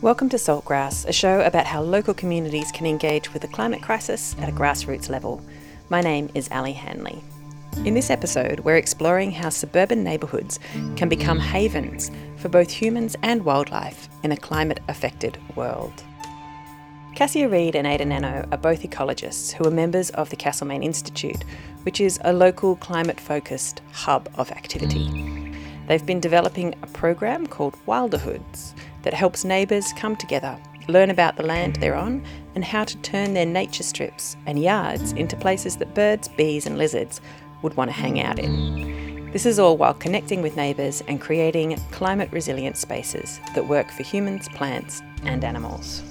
Welcome to Saltgrass, a show about how local communities can engage with the climate crisis at a grassroots level. My name is Ali Hanley. In this episode, we're exploring how suburban neighbourhoods can become havens for both humans and wildlife in a climate affected world. Cassia Reid and Ada Nano are both ecologists who are members of the Castlemaine Institute, which is a local climate focused hub of activity. They've been developing a program called Wilderhoods that helps neighbours come together, learn about the land they're on, and how to turn their nature strips and yards into places that birds, bees, and lizards would want to hang out in. This is all while connecting with neighbours and creating climate resilient spaces that work for humans, plants, and animals.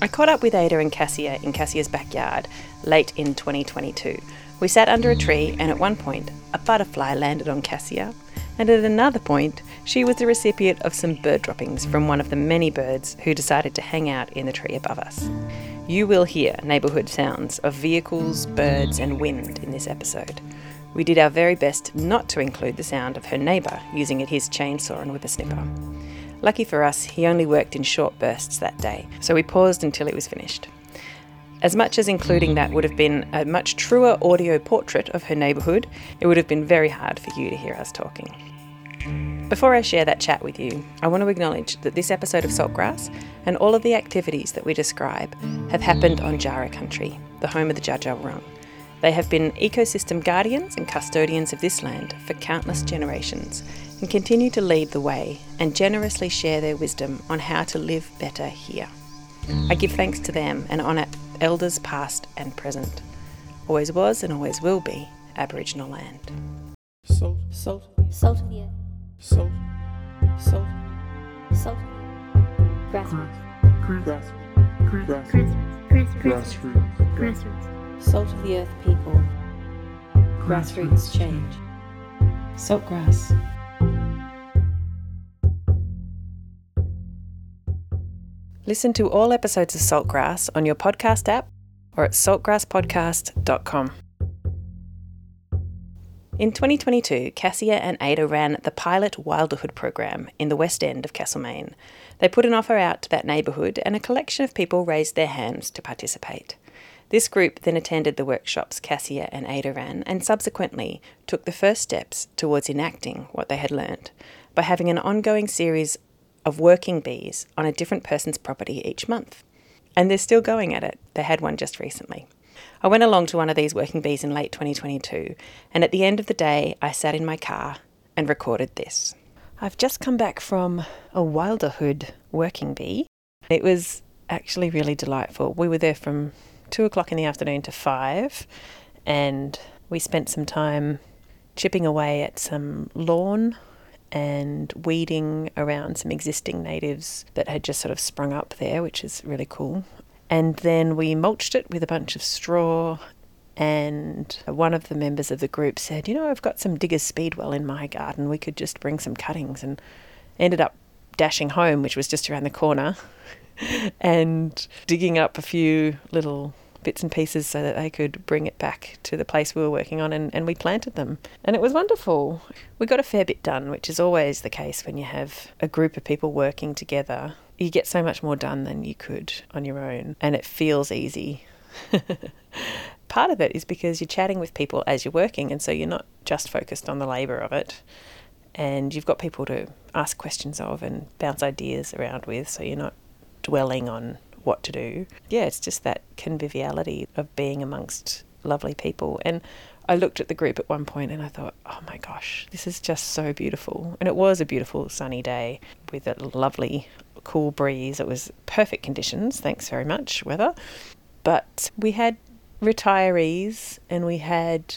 I caught up with Ada and Cassia in Cassia's backyard late in 2022. We sat under a tree, and at one point, a butterfly landed on Cassia, and at another point, she was the recipient of some bird droppings from one of the many birds who decided to hang out in the tree above us. You will hear neighbourhood sounds of vehicles, birds, and wind in this episode. We did our very best not to include the sound of her neighbour using his chainsaw and whippersnipper. Lucky for us, he only worked in short bursts that day, so we paused until it was finished. As much as including that would have been a much truer audio portrait of her neighbourhood, it would have been very hard for you to hear us talking. Before I share that chat with you, I want to acknowledge that this episode of Saltgrass and all of the activities that we describe have happened on Djara country, the home of the Dja Dja They have been ecosystem guardians and custodians of this land for countless generations and continue to lead the way and generously share their wisdom on how to live better here. I give thanks to them and honour elders past and present. Always was and always will be Aboriginal land. Salt, salt, Salt of the earth. Salt, salt, Salt. Grassroots. grass, Grassroots. Grassroots. grassroots, Grassroots. Salt of the earth people. Grassroots change. Saltgrass. Listen to all episodes of Saltgrass on your podcast app or at saltgrasspodcast.com. In 2022, Cassia and Ada ran the pilot Wilderhood program in the West End of Castlemaine. They put an offer out to that neighbourhood and a collection of people raised their hands to participate. This group then attended the workshops Cassia and Ada ran and subsequently took the first steps towards enacting what they had learned by having an ongoing series of working bees on a different person's property each month. And they're still going at it. They had one just recently. I went along to one of these working bees in late 2022, and at the end of the day, I sat in my car and recorded this. I've just come back from a Wilderhood working bee. It was actually really delightful. We were there from two o'clock in the afternoon to five, and we spent some time chipping away at some lawn and weeding around some existing natives that had just sort of sprung up there, which is really cool. And then we mulched it with a bunch of straw. And one of the members of the group said, You know, I've got some Diggers Speedwell in my garden. We could just bring some cuttings. And ended up dashing home, which was just around the corner, and digging up a few little bits and pieces so that they could bring it back to the place we were working on and, and we planted them. And it was wonderful. We got a fair bit done, which is always the case when you have a group of people working together. You get so much more done than you could on your own, and it feels easy. Part of it is because you're chatting with people as you're working, and so you're not just focused on the labour of it. And you've got people to ask questions of and bounce ideas around with, so you're not dwelling on what to do. Yeah, it's just that conviviality of being amongst lovely people. And I looked at the group at one point and I thought, oh my gosh, this is just so beautiful. And it was a beautiful sunny day with a lovely cool breeze. It was perfect conditions, thanks very much, weather. But we had retirees and we had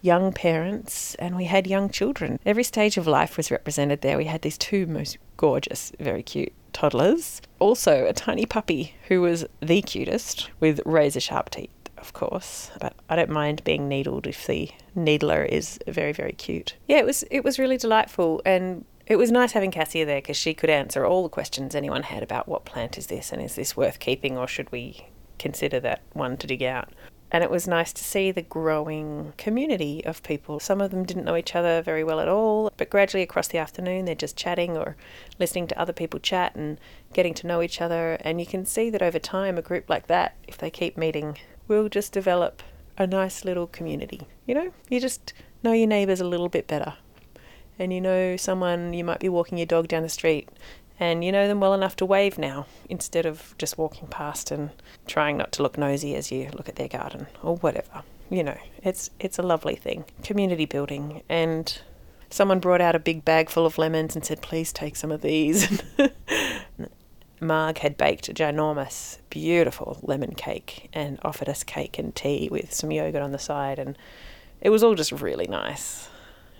young parents and we had young children. Every stage of life was represented there. We had these two most gorgeous, very cute toddlers. Also, a tiny puppy who was the cutest with razor sharp teeth, of course. But I don't mind being needled if the needler is very, very cute. Yeah, it was it was really delightful and it was nice having Cassia there because she could answer all the questions anyone had about what plant is this and is this worth keeping or should we consider that one to dig out. And it was nice to see the growing community of people. Some of them didn't know each other very well at all, but gradually across the afternoon they're just chatting or listening to other people chat and getting to know each other. And you can see that over time, a group like that, if they keep meeting, will just develop a nice little community. You know, you just know your neighbours a little bit better. And you know someone, you might be walking your dog down the street and you know them well enough to wave now instead of just walking past and trying not to look nosy as you look at their garden or whatever. You know, it's it's a lovely thing. Community building and someone brought out a big bag full of lemons and said, "Please take some of these." Marg had baked a ginormous, beautiful lemon cake and offered us cake and tea with some yogurt on the side, and it was all just really nice.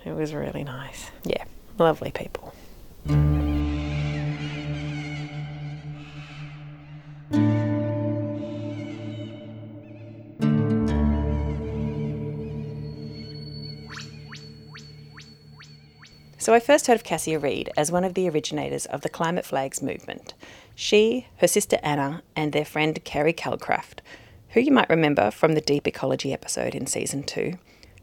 It was really nice. Yeah, lovely people. So I first heard of Cassia Reid as one of the originators of the Climate Flags movement. She, her sister Anna, and their friend Kerry Calcraft, who you might remember from the Deep Ecology episode in season two,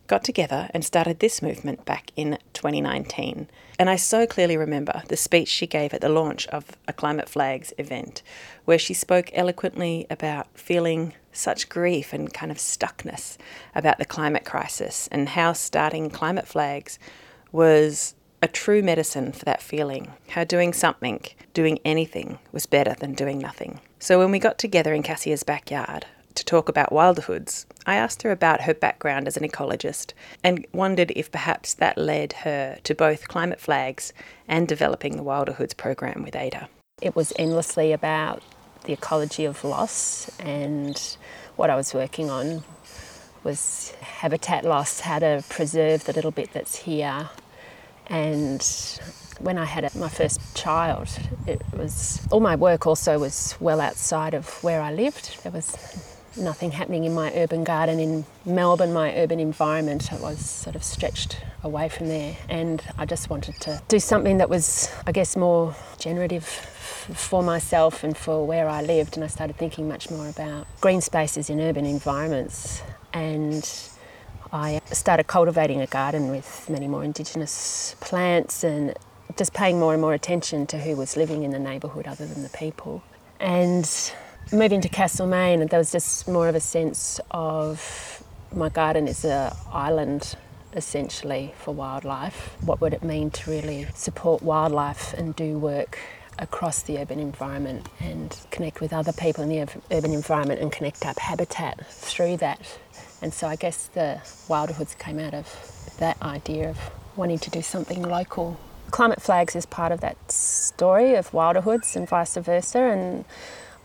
got together and started this movement back in 2019. And I so clearly remember the speech she gave at the launch of a Climate Flags event, where she spoke eloquently about feeling such grief and kind of stuckness about the climate crisis and how starting Climate Flags was a true medicine for that feeling. How doing something, doing anything, was better than doing nothing. So when we got together in Cassia's backyard to talk about wilderhoods, I asked her about her background as an ecologist and wondered if perhaps that led her to both climate flags and developing the Wilderhoods program with Ada. It was endlessly about the ecology of loss, and what I was working on was habitat loss, how to preserve the little bit that's here and when I had my first child, it was all my work also was well outside of where I lived. There was nothing happening in my urban garden in Melbourne, my urban environment. I was sort of stretched away from there, and I just wanted to do something that was, I guess, more generative for myself and for where I lived. And I started thinking much more about green spaces in urban environments and I started cultivating a garden with many more Indigenous plants and just paying more and more attention to who was living in the neighbourhood other than the people. And moving to Castlemaine, there was just more of a sense of my garden is an island essentially for wildlife. What would it mean to really support wildlife and do work across the urban environment and connect with other people in the urban environment and connect up habitat through that and so I guess the Wilderhoods came out of that idea of wanting to do something local. Climate Flags is part of that story of Wilderhoods and vice versa. And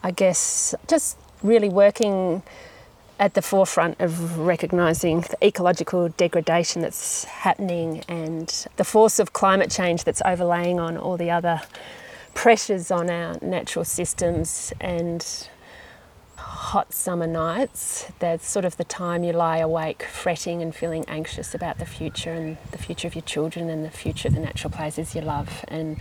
I guess just really working at the forefront of recognising the ecological degradation that's happening and the force of climate change that's overlaying on all the other pressures on our natural systems and hot summer nights, that's sort of the time you lie awake fretting and feeling anxious about the future and the future of your children and the future of the natural places you love. And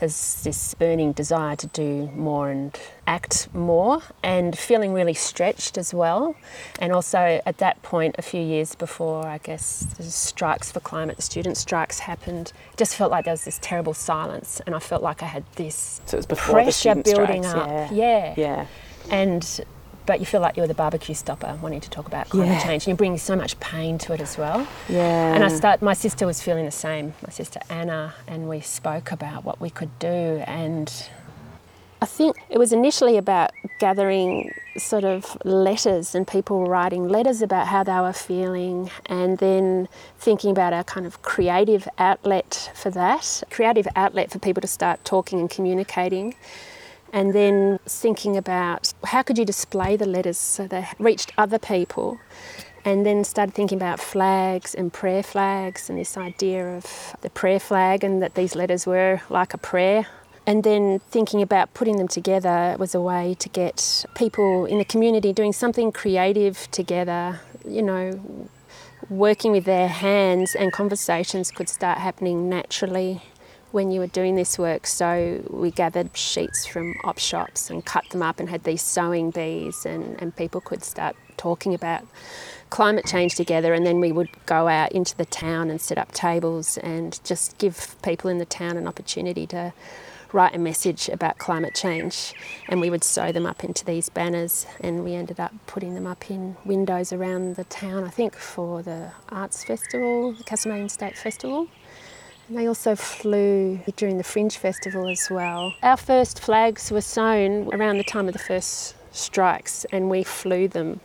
there's this burning desire to do more and act more and feeling really stretched as well. And also at that point, a few years before, I guess, the strikes for climate, the student strikes happened, it just felt like there was this terrible silence. And I felt like I had this So it was before pressure the building strikes, up. Yeah. yeah. Yeah. And but you feel like you're the barbecue stopper wanting to talk about climate Yeah. change and you bring so much pain to it as well. Yeah. And I start my sister was feeling the same, my sister Anna, and we spoke about what we could do and I think it was initially about gathering sort of letters and people writing letters about how they were feeling, and then thinking about our kind of creative outlet for that, creative outlet for people to start talking and communicating. And then thinking about how could you display the letters so they reached other people and then started thinking about flags and prayer flags and this idea of the prayer flag and that these letters were like a prayer. And then thinking about putting them together was a way to get people in the community doing something creative together, you know, working with their hands and conversations could start happening naturally when you were doing this work. So we gathered sheets from op shops and cut them up and had these sewing bees, and, and people could start talking about climate change together. And then we would go out into the town and set up tables and just give people in the town an opportunity to write a message about climate change. And we would sew them up into these banners, and we ended up putting them up in windows around the town, I think, for the Arts Festival, the Castlemaine State Festival. And they also flew during the Fringe Festival as well. Our first flags were sewn around the time of the first strikes, and we flew them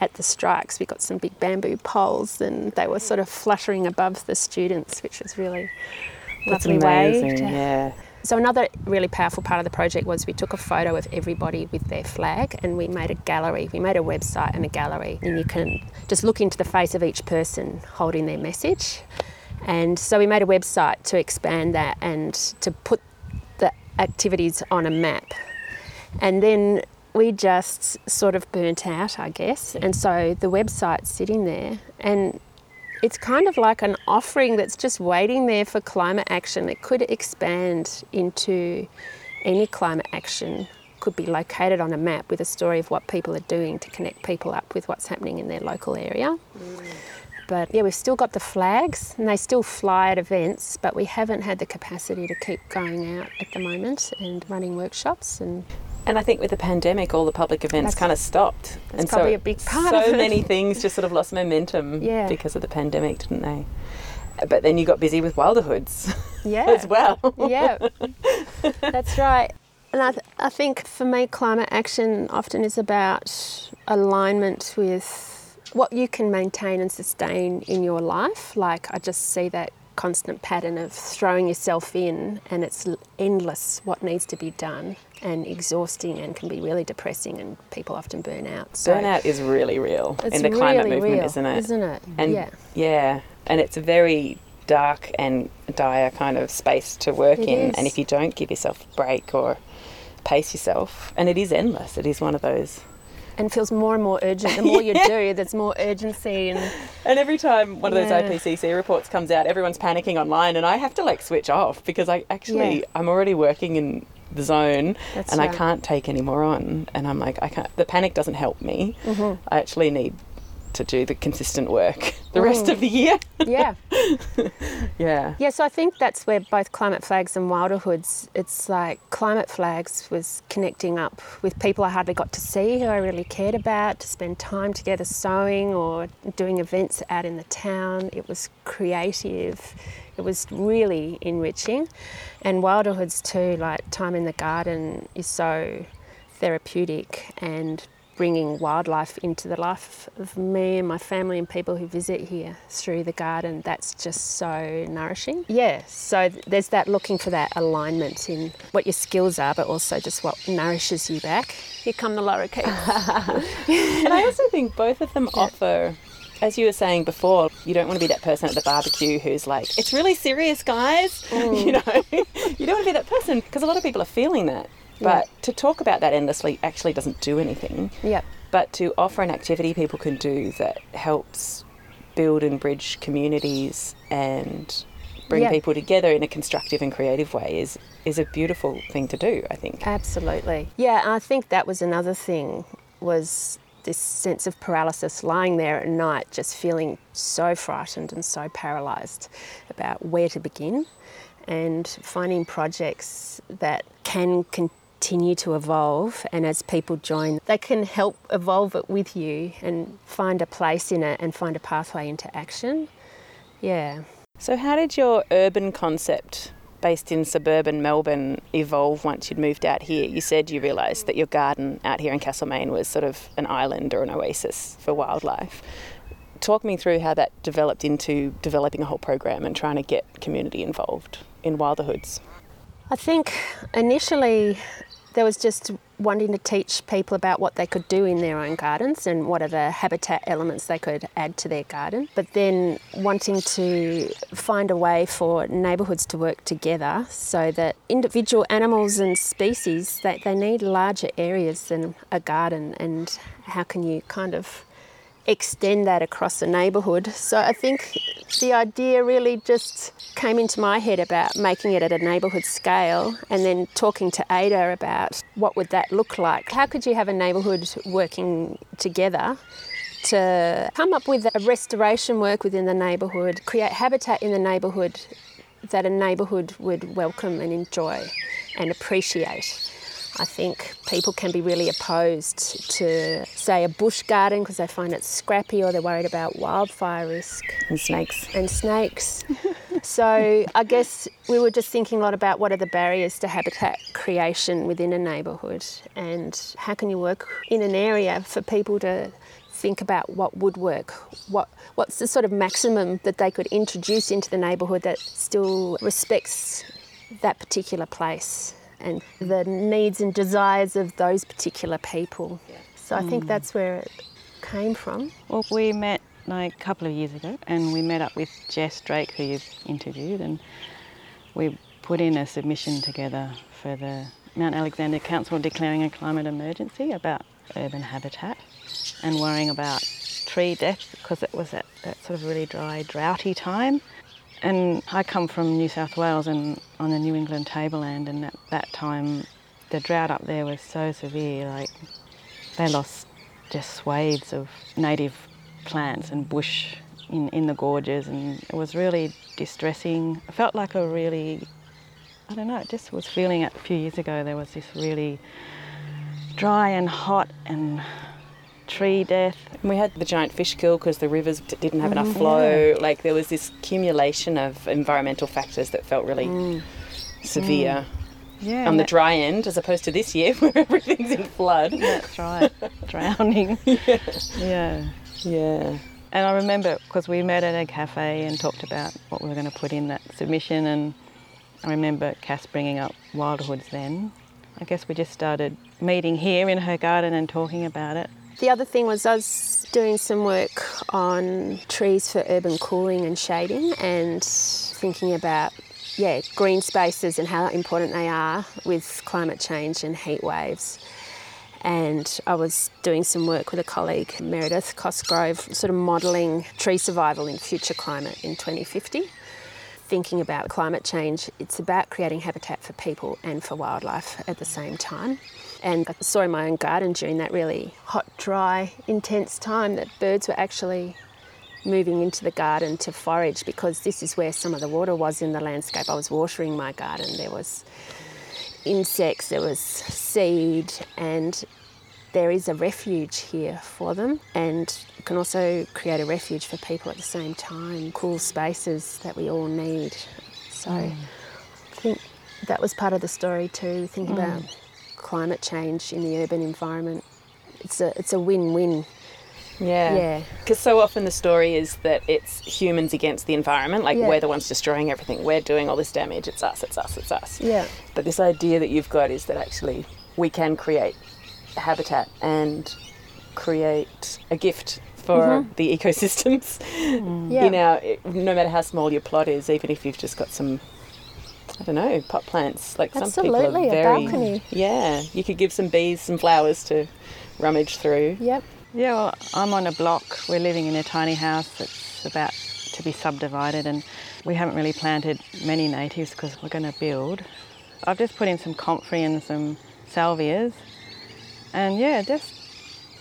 at the strikes. We got some big bamboo poles, and they were sort of fluttering above the students, which was really That's lovely way. amazing. to- Yeah. so another really powerful part of the project was we took a photo of everybody with their flag and we made a gallery. We made a website and a gallery and you can just look into the face of each person holding their message. And so we made a website to expand that and to put the activities on a map. And then we just sort of burnt out, I guess. And so the website's sitting there and it's kind of like an offering that's just waiting there for climate action. It could expand into any climate action, could be located on a map with a story of what people are doing to connect people up with what's happening in their local area. Mm. But yeah, we've still got the flags and they still fly at events, but we haven't had the capacity to keep going out at the moment and running workshops and And I think with the pandemic, all the public events That's- kind of stopped. and probably so a big part so of it. many things just sort of lost momentum Yeah. because of the pandemic, didn't they? But then you got busy with Wilderhoods yeah. as well. yeah, that's right. And I, th- I think for me, climate action often is about alignment with what you can maintain and sustain in your life. Like, I just see that constant pattern of throwing yourself in, and it's endless what needs to be done and exhausting and can be really depressing, and people often burn out. So Burnout is really real in the climate movement, real, isn't it? Isn't it? And yeah. yeah, and it's a very dark and dire kind of space to work It in. is. And if you don't give yourself a break or pace yourself, and it is endless, it is one of those. And feels more and more urgent. The more you do, there's more urgency and And every time one of those IPCC reports comes out, everyone's panicking online, and I have to like switch off because I actually Yeah. I'm already working in the zone That's and I can't take any more on. And I'm like, I can't. The panic doesn't help me. Mm-hmm. I actually need to do the consistent work the rest of the mm. year. yeah. yeah. Yeah, so I think that's where both Climate Flags and Wilderhoods, it's like Climate Flags was connecting up with people I hardly got to see who I really cared about, to spend time together sewing or doing events out in the town. It was creative, it was really enriching. And Wilderhoods too, like time in the garden is so therapeutic and bringing wildlife into the life of me and my family and people who visit here through the garden that's just so nourishing. Yeah so there's that looking for that alignment in what your skills are but also just what nourishes you back. Here come the lorikeets. And I also think both of them offer, as you were saying before, you don't want to be that person at the barbecue who's like, it's really serious, guys. You mm. know, you don't want to be that person because a lot of people are feeling that. But to talk about that endlessly actually doesn't do anything. yep But to offer an activity people can do that helps build and bridge communities and bring Yeah. people together in a constructive and creative way is is a beautiful thing to do, I think. Absolutely. Yeah, I think that was another thing was this sense of paralysis lying there at night just feeling so frightened and so paralyzed about where to begin and finding projects that can continue to evolve and as people join they can help evolve it with you and find a place in it and find a pathway into action. Yeah. So, how did your urban concept based in suburban Melbourne evolve once you'd moved out here? You said you realised that your garden out here in Castlemaine was sort of an island or an oasis for wildlife. Talk me through how that developed into developing a whole program and trying to get community involved in Wilderhoods. I think initially there was just wanting to teach people about what they could do in their own gardens and what are the habitat elements they could add to their garden. But then wanting to find a way for neighbourhoods to work together so that individual animals and species they, they need larger areas than a garden and how can you kind of extend that across the neighbourhood. So I think the idea really just came into my head about making it at a neighbourhood scale and then talking to Ada about what would that look like. How could you have a neighbourhood working together to come up with a restoration work within the neighbourhood, create habitat in the neighbourhood that a neighbourhood would welcome and enjoy and appreciate. I think people can be really opposed to, say, a bush garden because they find it scrappy or they're worried about wildfire risk And snakes. and snakes. so I guess we were just thinking a lot about what are the barriers to habitat creation within a neighbourhood and how can you work in an area for people to think about what would work, what what's the sort of maximum that they could introduce into the neighbourhood that still respects that particular place and the needs and desires of those particular people. So I think mm. that's where it came from. Well, we met like a couple of years ago, and we met up with Jess Drake, who you've interviewed, and we put in a submission together for the Mount Alexander Council declaring a climate emergency about urban habitat and worrying about tree death because it was at that sort of really dry, droughty time. And I come from New South Wales and on the New England tableland, and at that time, the drought up there was so severe. Like they lost just swathes of native plants and bush in, in the gorges, and it was really distressing. I felt like a really, I don't know, it just was feeling it a few years ago. There was this really dry and hot and tree death. And we had the giant fish kill because the rivers d- didn't have enough oh, flow. Like there was this accumulation of environmental factors that felt really mm. severe mm. Yeah, on the dry end, as opposed to this year where everything's in flood. That's right, drowning. yeah. Yeah. And I remember because we met at a cafe and talked about what we were going to put in that submission, and I remember Cass bringing up Wildhoods then. I guess we just started meeting here in her garden and talking about it. The other thing was I was doing some work on trees for urban cooling and shading and thinking about yeah, green spaces and how important they are with climate change and heat waves. And I was doing some work with a colleague, Meredith Cosgrove, sort of modelling tree survival in future climate in 2050 thinking about climate change, it's about creating habitat for people and for wildlife at the same time. And I saw in my own garden during that really hot, dry, intense time that birds were actually moving into the garden to forage because this is where some of the water was in the landscape. I was watering my garden. There was insects, there was seed, and there is a refuge here for them. And you can also create a refuge for people at the same time, cool spaces that we all need. So mm. I think that was part of the story too, thinking mm. about climate change in the urban environment. It's a, it's a win-win. Yeah. Yeah. Because so often the story is that it's humans against the environment. Like Yeah. we're the ones destroying everything. We're doing all this damage. It's us, it's us, it's us. Yeah. But this idea that you've got is that actually we can create habitat and create a gift for mm-hmm. the ecosystems mm. Yeah. in our, no matter how small your plot is, even if you've just got some, I don't know, pot plants. Like some people Absolutely, are a balcony. yeah, you could give some bees some flowers to rummage through. Yep. Yeah, well, I'm on a block. We're living in a tiny house that's about to be subdivided, and we haven't really planted many natives because we're going to build. I've just put in some comfrey and some salvias, and yeah, just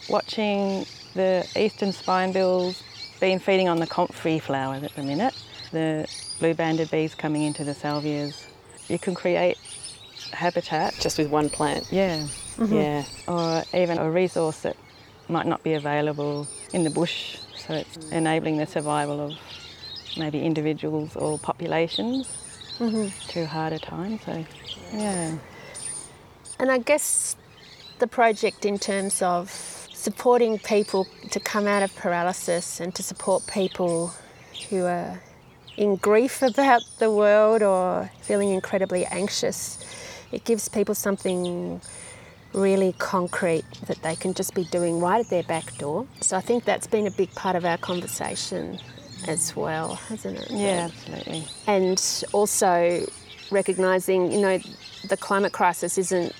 watching the eastern spinebills been feeding on the comfrey flowers at the minute. The blue banded bees coming into the salvias. You can create habitat. Just with one plant. Yeah mm-hmm. Yeah. or even a resource that might not be available in the bush. So it's enabling the survival of maybe individuals or populations mm-hmm. through harder times. So, yeah. And I guess the project, in terms of supporting people to come out of paralysis and to support people who are in grief about the world or feeling incredibly anxious, it gives people something really concrete that they can just be doing right at their back door. So I think that's been a big part of our conversation as well, hasn't it? Yeah, absolutely. and also recognizing, you know, the climate crisis isn't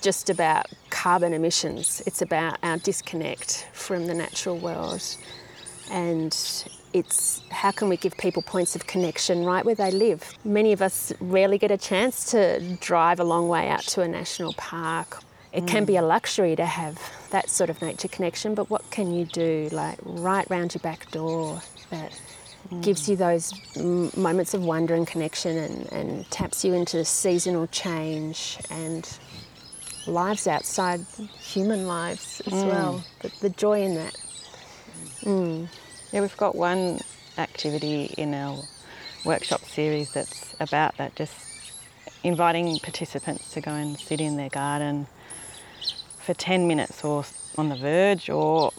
just about carbon emissions. It's about our disconnect from the natural world. And it's how can we give people points of connection right where they live? Many of us rarely get a chance to drive a long way out to a national park. It can be a mm. luxury to have that sort of nature connection, but what can you do like right round your back door that gives mm. you those m- moments of wonder and connection and, and taps you into seasonal change and lives outside human lives as mm. well. The, the joy in that. Yeah, we've got one activity in our workshop series that's about that, just inviting participants to go and sit in their garden for 10 minutes or on the verge or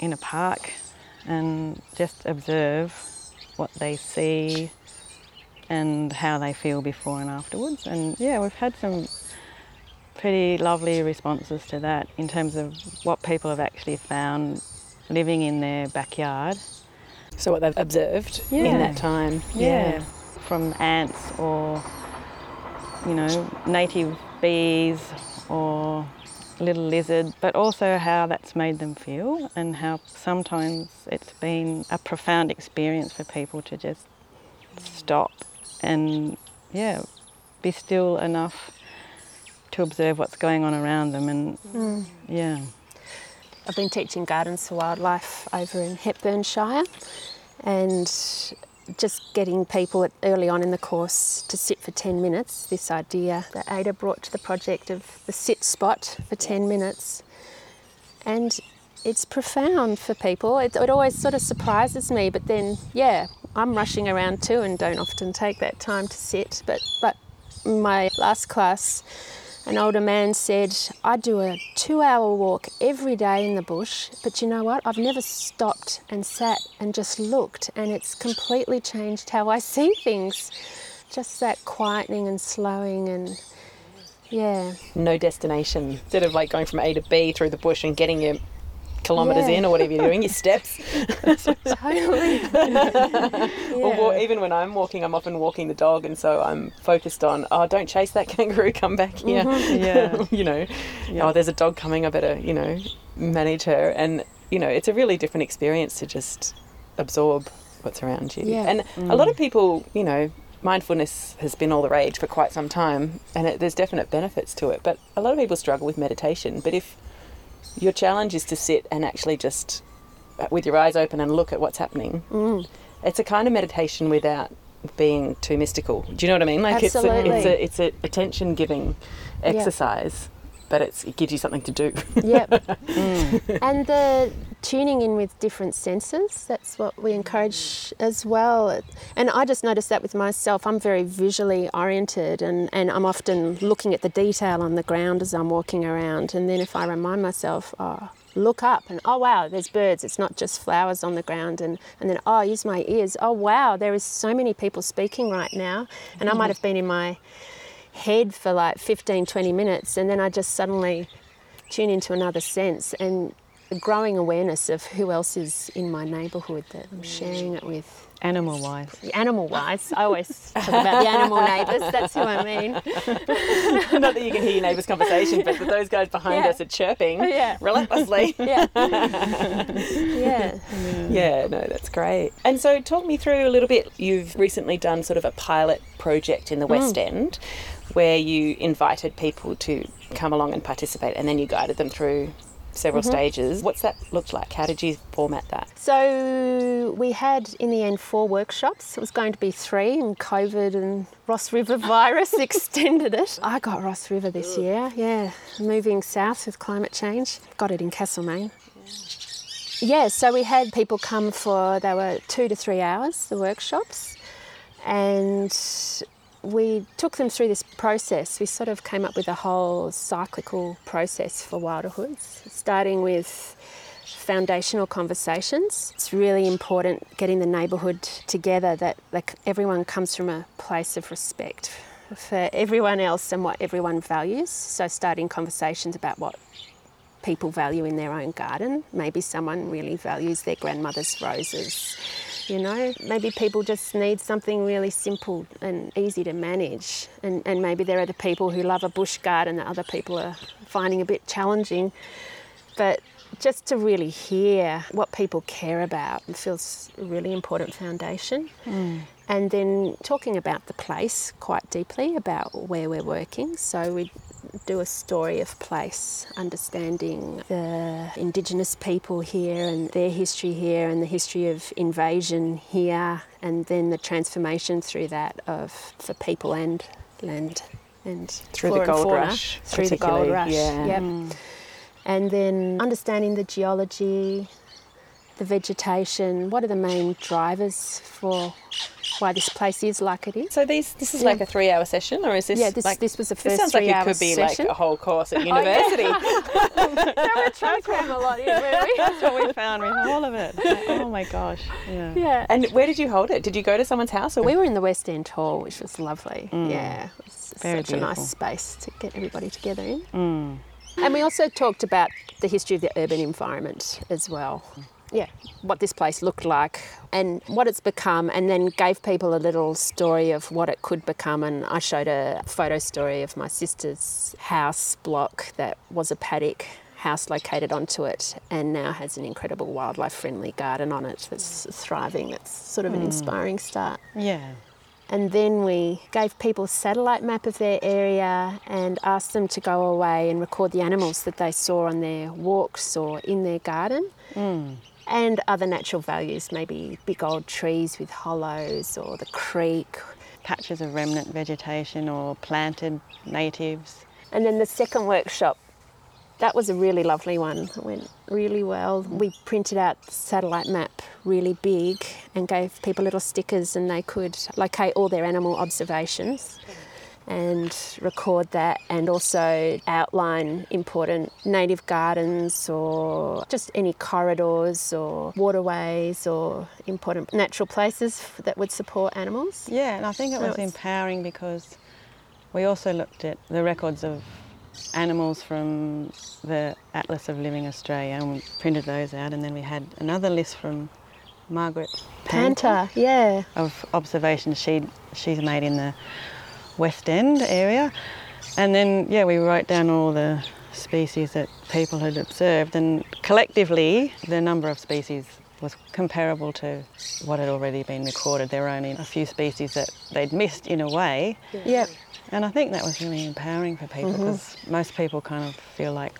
in a park and just observe what they see and how they feel before and afterwards. And yeah, we've had some pretty lovely responses to that in terms of what people have actually found living in their backyard. So what they've observed in that time. yeah, From ants or, you know, native bees or little lizard, but also how that's made them feel and how sometimes it's been a profound experience for people to just stop and, yeah, be still enough to observe what's going on around them and, mm. yeah. I've been teaching gardens for wildlife over in Hepburn Shire and just getting people early on in the course to sit for 10 minutes. This idea that Ada brought to the project of the sit spot for 10 minutes. And it's profound for people. It, it always sort of surprises me, but then, yeah, I'm rushing around too and don't often take that time to sit. But, but my last class, an older man said, I do a two hour walk every day in the bush, but you know what? I've never stopped and sat and just looked, and it's completely changed how I see things. Just that quietening and slowing, and yeah, No destination. Instead of like going from A to B through the bush and getting your kilometres Yeah. in or whatever you're doing, your steps. totally. Or even when I'm walking, I'm often walking the dog, and so I'm focused on, oh, don't chase that kangaroo, come back here. Yeah. you know, oh, there's a dog coming, I better, you know, manage her. And, you know, it's a really different experience to just absorb what's around you. Yeah. And a lot of people, you know, mindfulness has been all the rage for quite some time, and it, there's definite benefits to it. But a lot of people struggle with meditation. But if your challenge is to sit and actually just uh, with your eyes open and look at what's happening, Mm. it's a kind of meditation without being too mystical. Do you know what I mean? Like it's a, it's a it's a attention giving exercise, but it's it gives you something to do. Yep. Mm. And the tuning in with different senses, that's what we encourage as well. And I just noticed that with myself. I'm very visually oriented and, and I'm often looking at the detail on the ground as I'm walking around. And then if I remind myself, oh, look up and oh wow, there's birds. It's not just flowers on the ground. And, and then, oh, use my ears. Oh wow, there is so many people speaking right now. And I might mm. have been in my head for like 15, 20 minutes. And then I just suddenly tune into another sense and a growing awareness of who else is in my neighbourhood that I'm sharing it with. Animal wise. Animal wise, I always talk about the animal neighbours, that's who I mean. Not that you can hear your neighbour's conversation, but that those guys behind Yeah. us are chirping oh, Yeah. relentlessly. Yeah. yeah. Yeah, no, that's great. And so, talk me through a little bit. You've recently done sort of a pilot project in the mm. West End where you invited people to come along and participate, and then you guided them through several mm-hmm. stages. What's that looked like? How did you format that? So we had in the end four workshops. It was going to be three, and COVID and Ross River virus extended it. I got Ross River this year, yeah, moving south with climate change. Got it in Castlemaine. Yeah, so we had people come for, they were two to three hours, the workshops, and we took them through this process. We sort of came up with a whole cyclical process for wilderhoods, starting with foundational conversations. It's really important getting the neighbourhood together that like everyone comes from a place of respect for everyone else and what everyone values. So starting conversations about what people value in their own garden. Maybe someone really values their grandmother's roses. You know, maybe people just need something really simple and easy to manage. And, and maybe there are the people who love a bush garden that other people are finding a bit challenging. But just to really hear what people care about feels a really important foundation. Hmm. And then talking about the place quite deeply, about where we're working. So we do a story of place, understanding the Indigenous people here and their history here and the history of invasion here, and then the transformation through that of for people and land and Through the gold fauna, rush, through the gold rush. yeah. Yep. And then understanding the geology, the vegetation, what are the main drivers for why this place is like it is. So these this is Yeah. like a three hour session or is this Yeah, this- like this was the This first sounds like it could be session. like a whole course at Oh, yeah. university. we're trying to a lot in, weren't we? That's what we found with all of it. Like, oh my gosh. Yeah. Yeah. and where did you hold it? Did you go to someone's house or We were in the West End Hall, which was lovely. Yeah, it was Very such a nice space to get everybody together in. Mm. And we also talked about the history of the urban environment as well. Yeah, what this place looked like and what it's become, and then gave people a little story of what it could become. And I showed a photo story of my sister's house block that was a paddock house located onto it and now has an incredible wildlife friendly garden on it that's thriving. That's sort of an hmm. inspiring start. Yeah. And then we gave people a satellite map of their area and asked them to go away and record the animals that they saw on their walks or in their garden. Hmm. And other natural values, maybe big old trees with hollows or the creek. Patches of remnant vegetation or planted natives. And then the second workshop, that was a really lovely one. It went really well. We printed out the satellite map really big and gave people little stickers and they could locate all their animal observations and record that and also outline important native gardens or just any corridors or waterways or important natural places that would support animals. Yeah, and I think it So was empowering because we also looked at the records of animals from the Atlas of Living Australia and we printed those out, and then we had another list from Margaret Panther, Panther, yeah. of observations she she's made in the West End area, and then yeah, we wrote down all the species that people had observed, and collectively the number of species was comparable to what had already been recorded. There were only a few species that they'd missed in a way, Yeah. and I think that was really empowering for people mm-hmm. because most people kind of feel like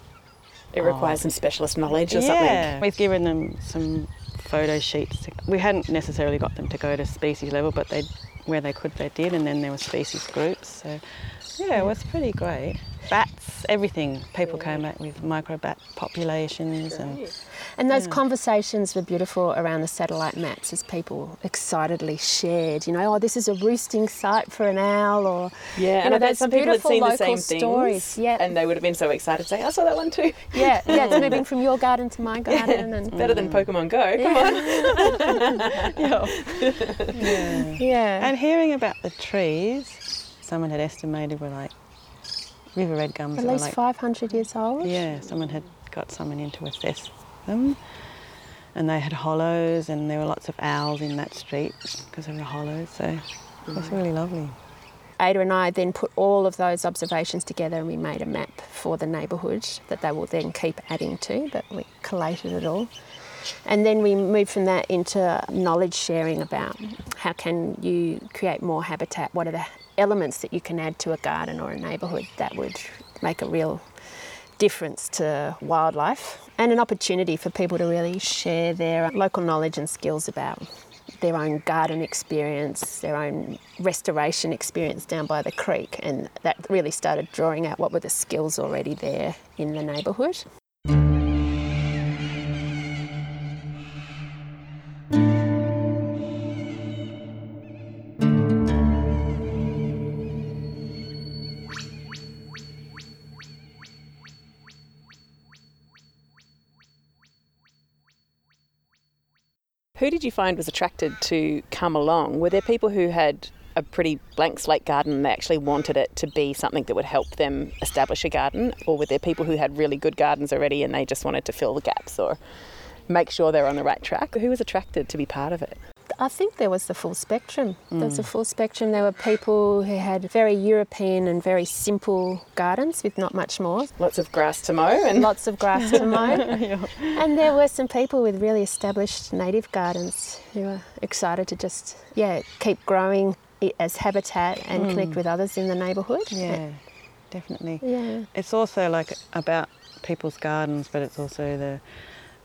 it requires oh, some specialist knowledge or something. yeah, we've given them some photo sheets. We hadn't necessarily got them to go to species level, but they, where they could, they did, and then there were species groups. So, yeah, it was pretty great. Bats, everything. People came back with microbat populations, and And those conversations were beautiful around the satellite maps as people excitedly shared, you know, oh, this is a roosting site for an owl, or Yeah, you and know, I bet some people had seen the same stories. things, Yeah, and they would have been so excited to say, "I saw that one too." yeah, yeah. It's moving from your garden to my garden, and Better than mm-hmm. Pokemon Go. Come on. yeah. yeah, and hearing about the trees, someone had estimated were like river red gums. at least like 500 years old. Yeah, someone had got someone in to assess them. And they had hollows, and there were lots of owls in that street because there were hollows. So it was mm. really lovely. Ada and I then put all of those observations together and we made a map for the neighbourhood that they will then keep adding to, but we collated it all. And then we moved from that into knowledge sharing about how can you create more habitat, what are the elements that you can add to a garden or a neighbourhood that would make a real difference to wildlife and an opportunity for people to really share their local knowledge and skills about their own garden experience, their own restoration experience down by the creek, and that really started drawing out what were the skills already there in the neighbourhood. Who did you find was attracted to come along? Were there people who had a pretty blank slate garden and they actually wanted it to be something that would help them establish a garden? Or were there people who had really good gardens already and they just wanted to fill the gaps or make sure they're on the right track? Who was attracted to be part of it? I think there was the full spectrum. There was a mm. full spectrum. There were people who had very European and very simple gardens with not much more, Lots of grass to mow and lots of grass to mow. And there were some people with really established native gardens who were excited to just, yeah, keep growing it as habitat and connect mm. with others in the neighbourhood. Yeah, definitely. Yeah. It's also like about people's gardens, but it's also the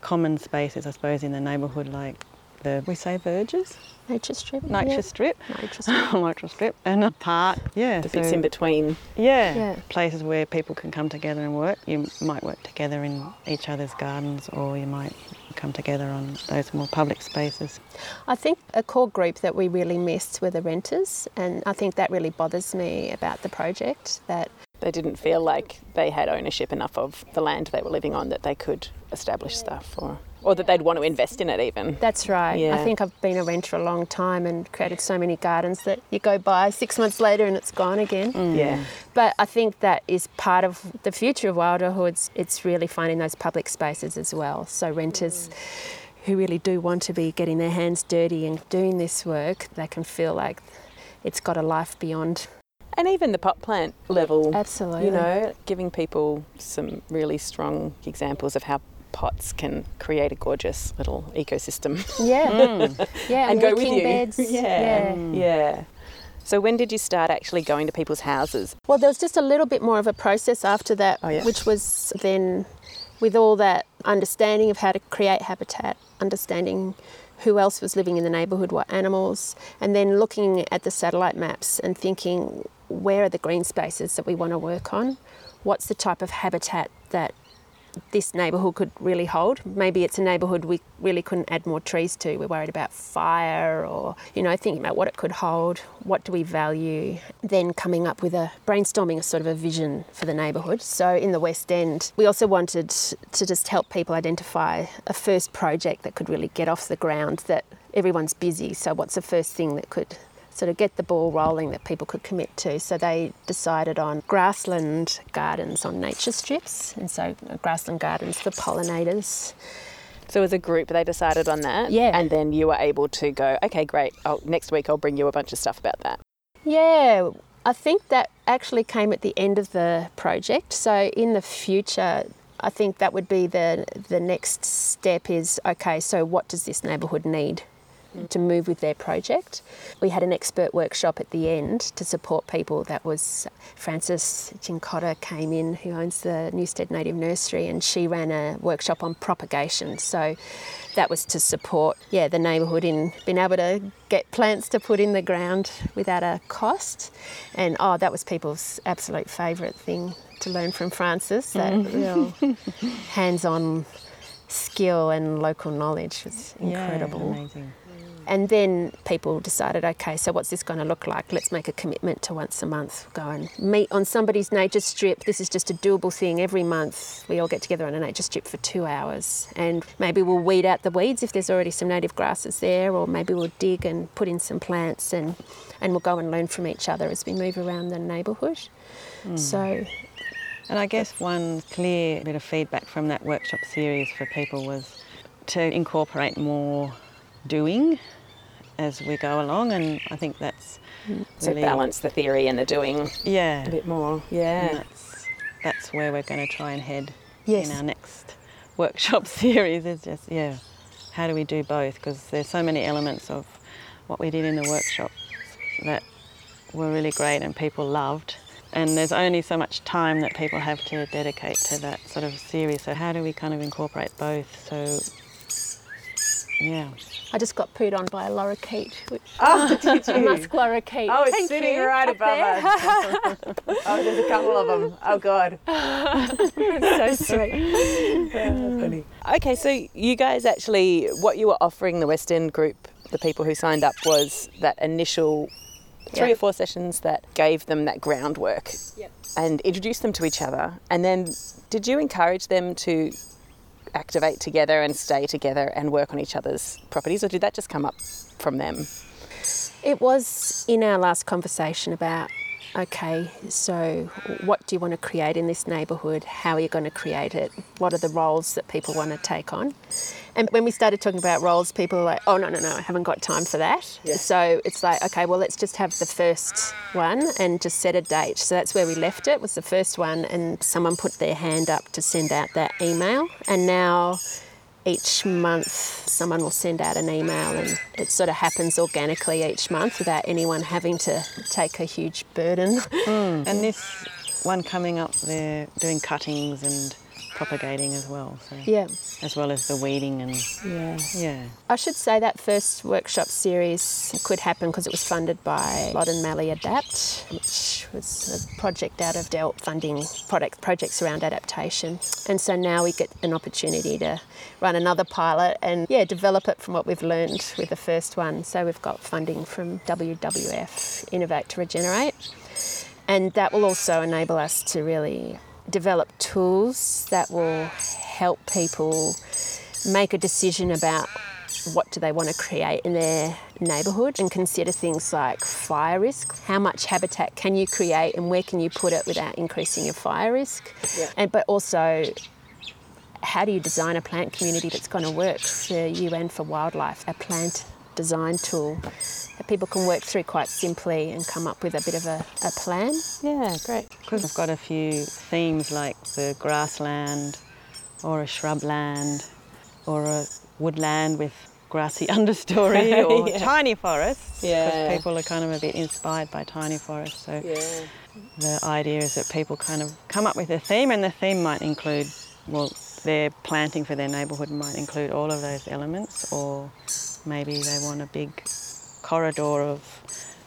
common spaces, I suppose, in the neighbourhood, like the we say verges, Nature strip. nature yeah. strip, Nature strip. nature strip, and a park. Yeah, the bits in between. Yeah, Yeah. places where people can come together and work. You might work together in each other's gardens, or you might come together on those more public spaces. I think a core group that we really missed were the renters, and I think that really bothers me about the project. That They didn't feel like they had ownership enough of the land they were living on that they could establish stuff or, or that they'd want to invest in it even. that's right. Yeah. I think I've been a renter a long time and created so many gardens that you go by six months later and it's gone again. Mm. Yeah. But I think that is part of the future of Wilderhoods. It's really finding those public spaces as well. So renters who really do want to be getting their hands dirty and doing this work, they can feel like it's got a life beyond. And even the pot plant level, Absolutely. you know, giving people some really strong examples of how pots can create a gorgeous little ecosystem Yeah. Mm. Yeah. and go with you. Beds. yeah. Yeah. So when did you start actually going to people's houses? Well, there was just a little bit more of a process after that, Oh, yeah. which was then with all that understanding of how to create habitat, understanding who else was living in the neighbourhood, what animals, and then looking at the satellite maps and thinking where are the green spaces that we want to work on? What's the type of habitat that this neighbourhood could really hold. Maybe it's a neighbourhood we really couldn't add more trees to. We're worried about fire or, you know, thinking about what it could hold, what do we value, then coming up with a brainstorming a sort of a vision for the neighbourhood. So in the West End, we also wanted to just help people identify a first project that could really get off the ground that everyone's busy. So what's the first thing that could sort of get the ball rolling that people could commit to. So they decided on grassland gardens on nature strips, and so uh, grassland gardens for pollinators. So as a group, they decided on that. Yeah. And then you were able to go, okay, great. Oh, next week I'll bring you a bunch of stuff about that. Yeah, I think that actually came at the end of the project. So in the future, I think that would be the the next step is okay, so what does this neighbourhood need to move with their project? We had an expert workshop at the end to support people. That was Frances Cincotta came in, who owns the Newstead Native Nursery, and she ran a workshop on propagation. So that was to support, yeah, the neighbourhood in being able to get plants to put in the ground without a cost. And oh, that was people's absolute favourite thing to learn from Frances. That mm-hmm. real hands-on skill and local knowledge was incredible. Yeah, amazing. Mm. And then people decided, okay, so what's this going to look like? Let's make a commitment to once a month go and meet on somebody's nature strip. This is just a doable thing every month. We all get together on a nature strip for two hours, and maybe we'll weed out the weeds if there's already some native grasses there, or maybe we'll dig and put in some plants, and and we'll go and learn from each other as we move around the neighbourhood. Mm. So And I guess one clear bit of feedback from that workshop series for people was to incorporate more doing as we go along, and I think that's mm. So really balance the theory and the doing Yeah, a bit more. Yeah. that's that's where we're going to try and head Yes. in our next workshop series. Is just yeah, how do we do both? Because there's so many elements of what we did in the workshop that were really great and people loved. And there's only so much time that people have to dedicate to that sort of series. So how do we kind of incorporate both? So yeah, I just got pooed on by a lorikeet, which Oh, did a musk lorikeet. Oh, it's Thank sitting you, right up above there. us. oh, there's a couple of them. Oh, God. so sweet. Funny. Okay, so you guys actually, what you were offering the West End group, the people who signed up, was that initial three Yeah. or four sessions that gave them that groundwork and introduced them to each other. And then did you encourage them to activate together and stay together and work on each other's properties, or did that just come up from them? It was in our last conversation about okay, so what do you want to create in this neighbourhood? How are you going to create it? What are the roles that people want to take on? And when we started talking about roles, people were like, oh, no, no, no, I haven't got time for that. So it's like, okay, well, let's just have the first one and just set a date. So that's where we left it, was the first one, and someone put their hand up to send out that email. And now each month someone will send out an email and it sort of happens organically each month without anyone having to take a huge burden. Hmm. And this one coming up, they're doing cuttings and propagating as well. So yeah. as well as the weeding and Yeah. yeah. I should say that first workshop series could happen because it was funded by Loddon Mallee Adapt, which was a project out of DELT funding product projects around adaptation. And so now we get an opportunity to run another pilot and yeah, develop it from what we've learned with the first one. So we've got funding from WWF Innovate to Regenerate. And that will also enable us to really develop tools that will help people make a decision about what do they want to create in their neighbourhood and consider things like fire risk. How much habitat can you create and where can you put it without increasing your fire risk? And but also how do you design a plant community that's going to work for you and for wildlife? A plant design tool people can work through quite simply and come up with a bit of a, a plan. Yeah, great. Because I've got a few themes like the grassland or a shrubland or a woodland with grassy understory or Yeah. tiny forests. Yeah. Because people are kind of a bit inspired by tiny forests. So Yeah. the idea is that people kind of come up with a theme and the theme might include, well, their planting for their neighbourhood might include all of those elements or maybe they want a big corridor of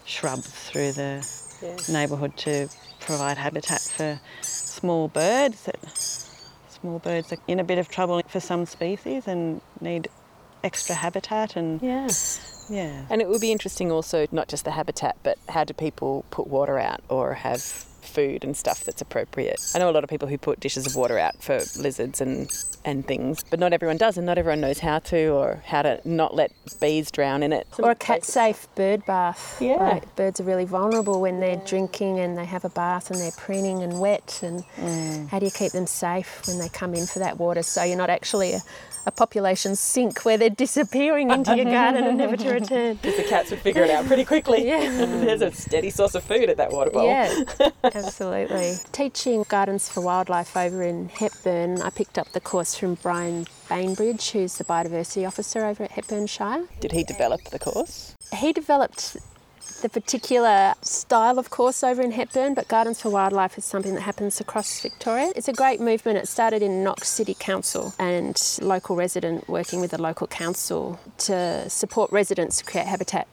shrubs through the Yeah. neighbourhood to provide habitat for small birds. That small birds are in a bit of trouble for some species and need extra habitat and Yeah. yeah. And it would be interesting also, not just the habitat, but how do people put water out or have food and stuff that's appropriate? I know a lot of people who put dishes of water out for lizards and, and things, but not everyone does, and not everyone knows how to or how to not let bees drown in it. Or a cat safe bird bath. Yeah. Like, birds are really vulnerable when they're drinking and they have a bath and they're preening and wet. And mm. how do you keep them safe when they come in for that water so you're not actually a, population sink where they're disappearing into your garden and never to return? Because the cats would figure it out pretty quickly. Yeah. There's a steady source of food at that water bowl. Yeah, absolutely. Teaching Gardens for Wildlife over in Hepburn, I picked up the course from Brian Bainbridge, who's the biodiversity officer over at Hepburn Shire. Did he develop the course? He developed the particular style of course over in Hepburn, but Gardens for Wildlife is something that happens across Victoria. It's a great movement. It started in Knox City Council and local resident working with the local council to support residents to create habitat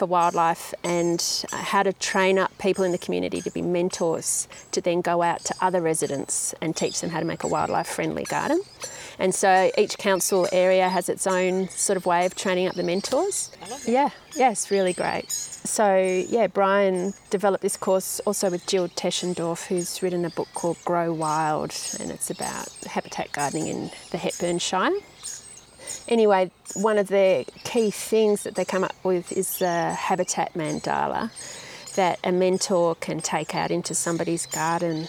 for wildlife and how to train up people in the community to be mentors to then go out to other residents and teach them how to make a wildlife friendly garden. And so each council area has its own sort of way of training up the mentors. Yeah, yeah, it's really great. So yeah, Brian developed this course also with Jill Teschendorf, who's written a book called Grow Wild, and it's about habitat gardening in the Hepburn Shire. Anyway, one of the key things that they come up with is the habitat mandala that a mentor can take out into somebody's garden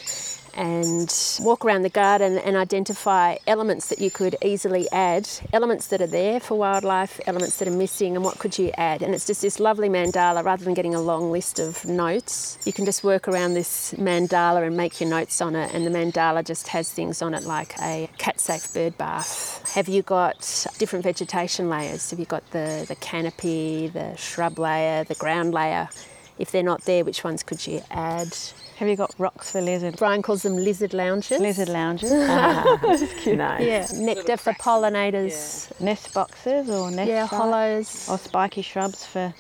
and walk around the garden and identify elements that you could easily add, elements that are there for wildlife, elements that are missing, and what could you add. And it's just this lovely mandala rather than getting a long list of notes. You can just work around this mandala and make your notes on it, and the mandala just has things on it like a cat safe bird bath. Have you got different vegetation layers? Have you got the, the canopy, the shrub layer, the ground layer? If they're not there, which ones could you add? Have you got rocks for lizards? Brian calls them lizard lounges. lizard lounges? Nice. Yeah, nectar for pollinators. nest boxes or nest Yeah, hollows. or spiky shrubs for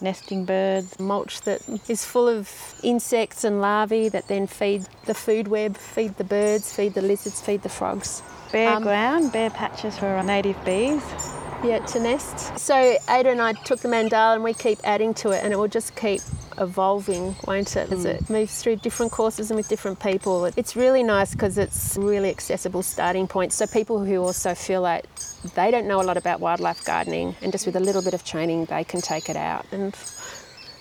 nesting birds. Mulch that is full of insects and larvae that then feed the food web, feed the birds, feed the lizards, feed the frogs. Bare Um, ground, bare patches for our native bees. Yeah, to nest. So Ada and I took the mandala and we keep adding to it and it will just keep evolving, won't it, as mm. it moves through different courses and with different people. It's really nice because it's really accessible starting point. So people who also feel like they don't know a lot about wildlife gardening and just with a little bit of training they can take it out and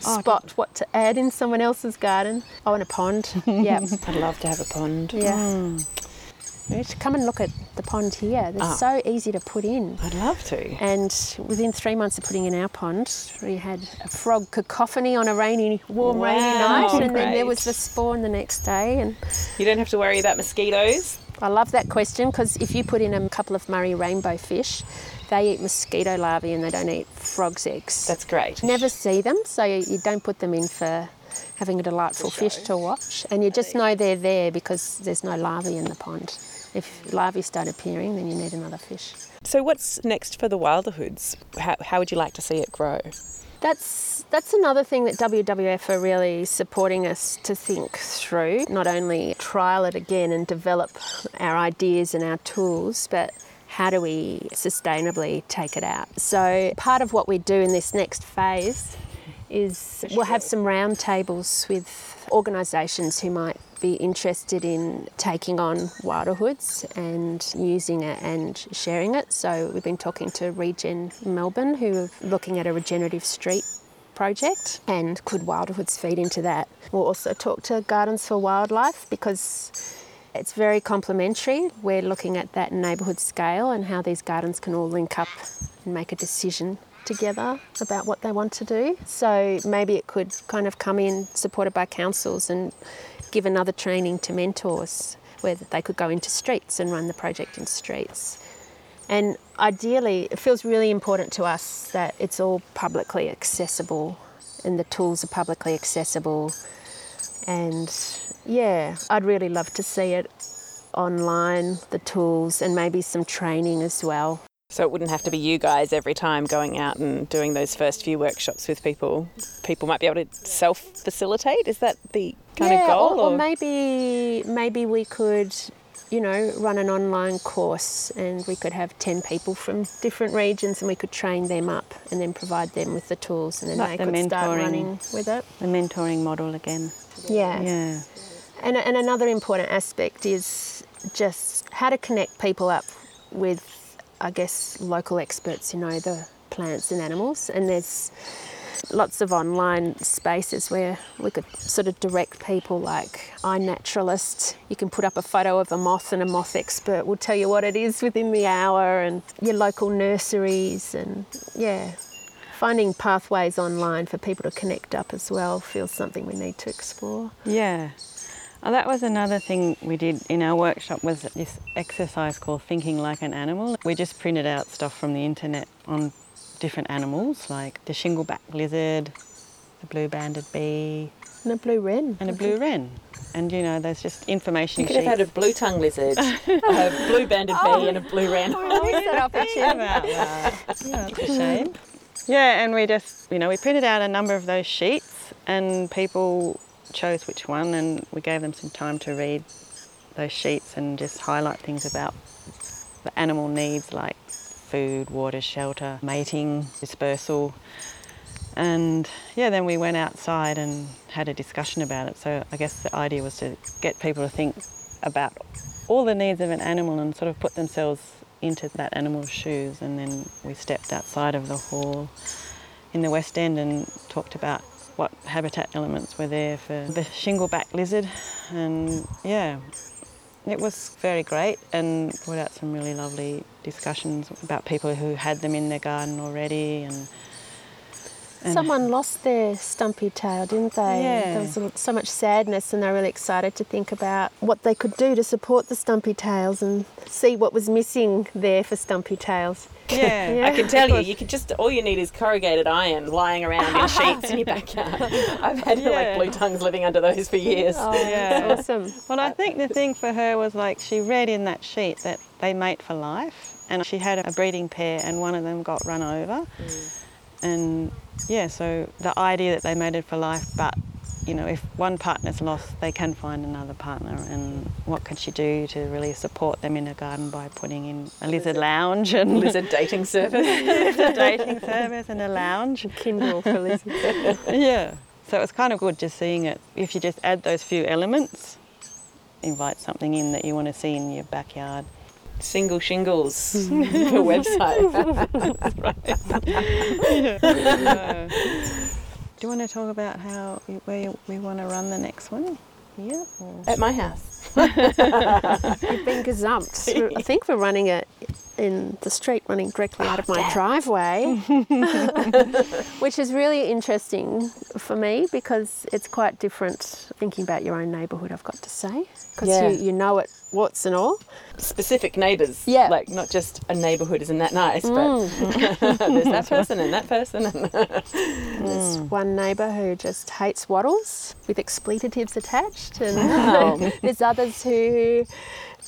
Oh, spot what to add in someone else's garden. Oh, and a pond. yeah. I'd love to have a pond. Yeah. Mm. You should come and look at the pond here. They're Ah. so easy to put in. I'd love to. And within three months of putting in our pond, we had a frog cacophony on a rainy, warm, rainy night, and then there was the spawn the next day. And You don't have to worry about mosquitoes. I love that question because if you put in a couple of Murray rainbow fish, they eat mosquito larvae and they don't eat frogs' eggs. That's great. Never see them, so you don't put them in for having a delightful fish to watch. And you just know they're there because there's no larvae in the pond. If larvae start appearing, then you need another fish. So, what's next for the Wilderhoods? How, how would you like to see it grow? That's that's another thing that WWF are really supporting us to think through. Not only trial it again and develop our ideas and our tools, but how do we sustainably take it out? So part of what we do in this next phase is we'll have some round tables with organisations who might be interested in taking on Wilderhoods and using it and sharing it. So we've been talking to Regen Melbourne who are looking at a regenerative street project and could Wilderhoods feed into that. We'll also talk to Gardens for Wildlife because it's very complementary. We're looking at that neighbourhood scale and how these gardens can all link up and make a decision together about what they want to do. So maybe it could kind of come in supported by councils and give another training to mentors where they could go into streets and run the project in streets. And ideally, it feels really important to us that it's all publicly accessible and the tools are publicly accessible. And yeah, I'd really love to see it online, the tools, and maybe some training as well. So, it wouldn't have to be you guys every time going out and doing those first few workshops with people. People might be able to self facilitate. Is that the kind yeah, of goal? or, or maybe maybe we could, you know, run an online course and we could have ten people from different regions and we could train them up and then provide them with the tools and then Like they the could start running with it. The mentoring model again. Yeah. Yeah. And, and another important aspect is just how to connect people up with, I guess, local experts who know the plants and animals. And there's lots of online spaces where we could sort of direct people like iNaturalist. You can put up a photo of a moth and a moth expert will tell you what it is within the hour and your local nurseries and yeah. Finding pathways online for people to connect up as well feels something we need to explore. Yeah. Oh, that was another thing we did in our workshop was this exercise called thinking like an animal. We just printed out stuff from the internet on different animals like the shingleback lizard, the blue-banded bee, And a blue wren. and a blue wren. And you know, there's just information you could have had a blue tongue lizard, a blue banded bee, oh, and a blue wren. about that. Yeah, that's a shame. Yeah, and we just, you know, we printed out a number of those sheets and people chose which one and we gave them some time to read those sheets and just highlight things about the animal needs like food, water, shelter, mating, dispersal. And yeah, then we went outside and had a discussion about it. So I guess the idea was to get people to think about all the needs of an animal and sort of put themselves into that animal's shoes. And then we stepped outside of the hall in the West End and talked about what habitat elements were there for the shingleback lizard. And yeah, it was very great and brought out some really lovely discussions about people who had them in their garden already and Someone lost their stumpy tail, didn't they? Yeah. There was a- so much sadness, and they're really excited to think about what they could do to support the stumpy tails and see what was missing there for stumpy tails. yeah. Yeah. I can tell you, you could just all you need is corrugated iron lying around in sheets in your backyard. I've had Yeah. like blue tongues living under those for years. Oh, Yeah. awesome. Well, I think the thing for her was like she read in that sheet that they mate for life, and she had a breeding pair, and one of them got run over, mm. And yeah, so the idea that they mated for life, but you know, if one partner's lost, they can find another partner, and what can she do to really support them in a garden by putting in a lizard lounge and Lizard dating service. a dating service and a lounge? Kindle for lizards. Yeah. So it was kind of good just seeing it. If you just add those few elements, invite something in that you want to see in your backyard. Single shingles, the website. Do you want to talk about how where we want to run the next one? Here? Or? At my house. You've been gazumped. I think we're running it in the street, running directly out of my driveway, which is really interesting for me because it's quite different thinking about your own neighbourhood, I've got to say. Because Yeah. you, you know it, what's and all. Specific neighbours. Yeah. Like not just a neighbourhood isn't that nice, Mm. but there's that person and that person. And There's one neighbour who just hates wattles with expletives attached, and Wow. there's others who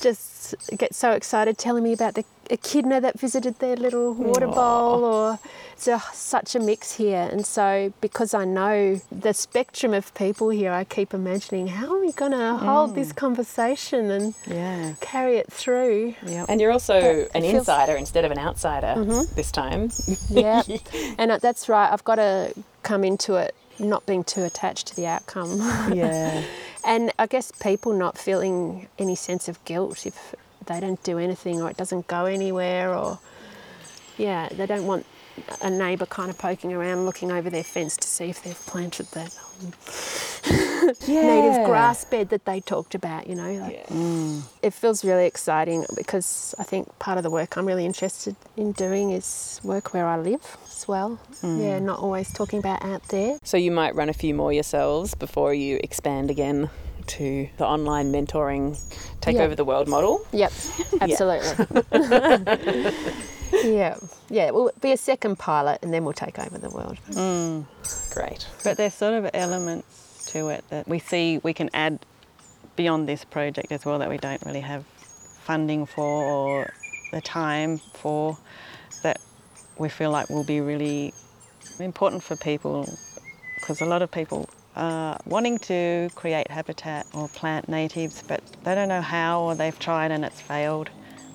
just get so excited telling me about the echidna that visited their little water bowl, or it's a, such a mix here. And so, because I know the spectrum of people here, I keep imagining how are we going to hold this conversation and Yeah. carry it through. Yep. and you're also But an feels- insider instead of an outsider Mm-hmm. this time. Yeah, and that's right. I've got to come into it not being too attached to the outcome. Yeah. And I guess people not feeling any sense of guilt if they don't do anything or it doesn't go anywhere or, yeah, they don't want a neighbour kind of poking around looking over their fence to see if they've planted that um, native grass bed that they talked about, you know. Like, mm. It feels really exciting because I think part of the work I'm really interested in doing is work where I live as well. Mm. Yeah, not always talking about out there. So you might run a few more yourselves before you expand again to the online mentoring take Yeah. over the world model. Yep, absolutely. yeah, yeah. It will be a second pilot, and then we'll take over the world. Mm, great. But there's sort of elements to it that we see we can add beyond this project as well that we don't really have funding for or the time for that we feel like will be really important for people because a lot of people are wanting to create habitat or plant natives but they don't know how or they've tried and it's failed.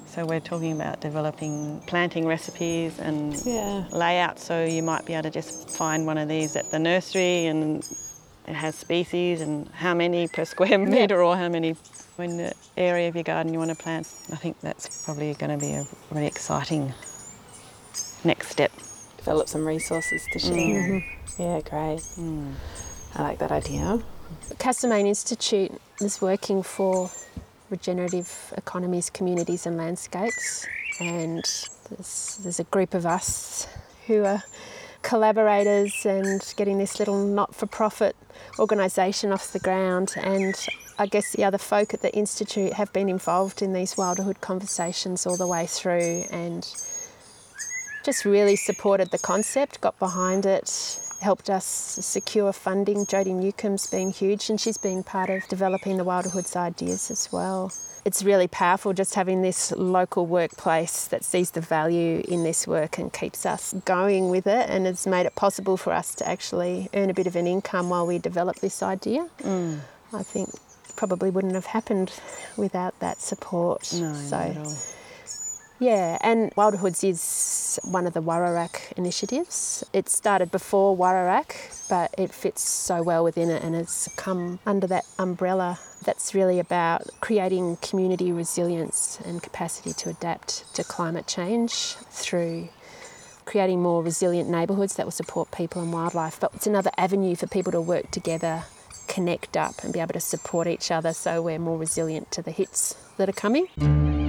So we're talking about developing planting recipes and Yeah. layout so you might be able to just find one of these at the nursery and it has species and how many per square metre or how many in the area of your garden you want to plant. I think that's probably going to be a really exciting next step. Develop some resources to share. Mm-hmm. Yeah, great. Mm. I like that idea. Castlemaine Institute is working for regenerative economies, communities, and landscapes, and there's, there's a group of us who are collaborators and getting this little not-for-profit organisation off the ground. And I guess the other folk at the institute have been involved in these wilderhood conversations all the way through, and just really supported the concept, got behind it, helped us secure funding. Jodie Newcomb's been huge and she's been part of developing the Wilderhoods ideas as well. It's really powerful just having this local workplace that sees the value in this work and keeps us going with it and has made it possible for us to actually earn a bit of an income while we develop this idea. Mm. I think probably wouldn't have happened without that support. No, so not at all. Yeah, and Wilderhoods is one of the Wararak initiatives. It started before Wararak, but it fits so well within it and has come under that umbrella that's really about creating community resilience and capacity to adapt to climate change through creating more resilient neighbourhoods that will support people and wildlife. But it's another avenue for people to work together, connect up, and be able to support each other so we're more resilient to the hits that are coming.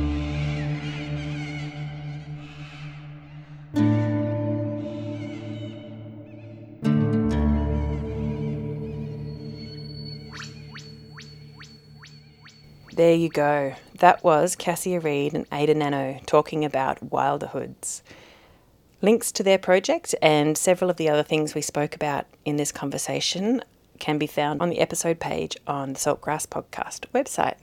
There you go. That was Cassia Reid and Ada Nano talking about Wilderhoods. Links to their project and several of the other things we spoke about in this conversation can be found on the episode page on the Saltgrass Podcast website.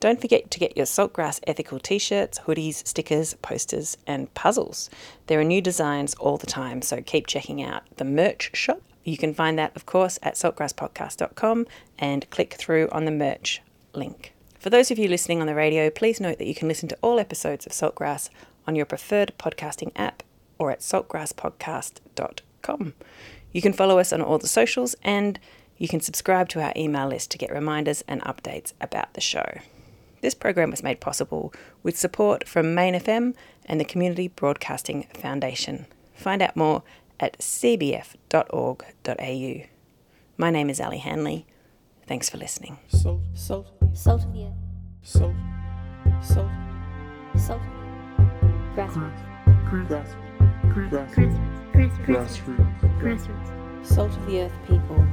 Don't forget to get your Saltgrass ethical t shirts, hoodies, stickers, posters, and puzzles. There are new designs all the time, so keep checking out the merch shop. You can find that, of course, at saltgrasspodcast.com and click through on the merch link. For those of you listening on the radio, please note that you can listen to all episodes of Saltgrass on your preferred podcasting app or at saltgrasspodcast.com. You can follow us on all the socials and you can subscribe to our email list to get reminders and updates about the show. This program was made possible with support from Main FM and the Community Broadcasting Foundation. Find out more at cbf.org.au. My name is Ali Hanley. Thanks for listening. Salt, salt, Salt of the earth. salt, salt, Salt. Grassroots. grass, grass, Grassroots. grassroots, Grassroots. Salt of the earth people.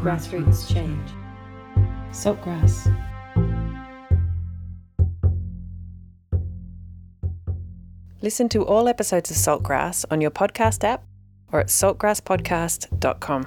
Grassroots change. Saltgrass. Listen to all episodes of Saltgrass on your podcast app or at saltgrasspodcast.com.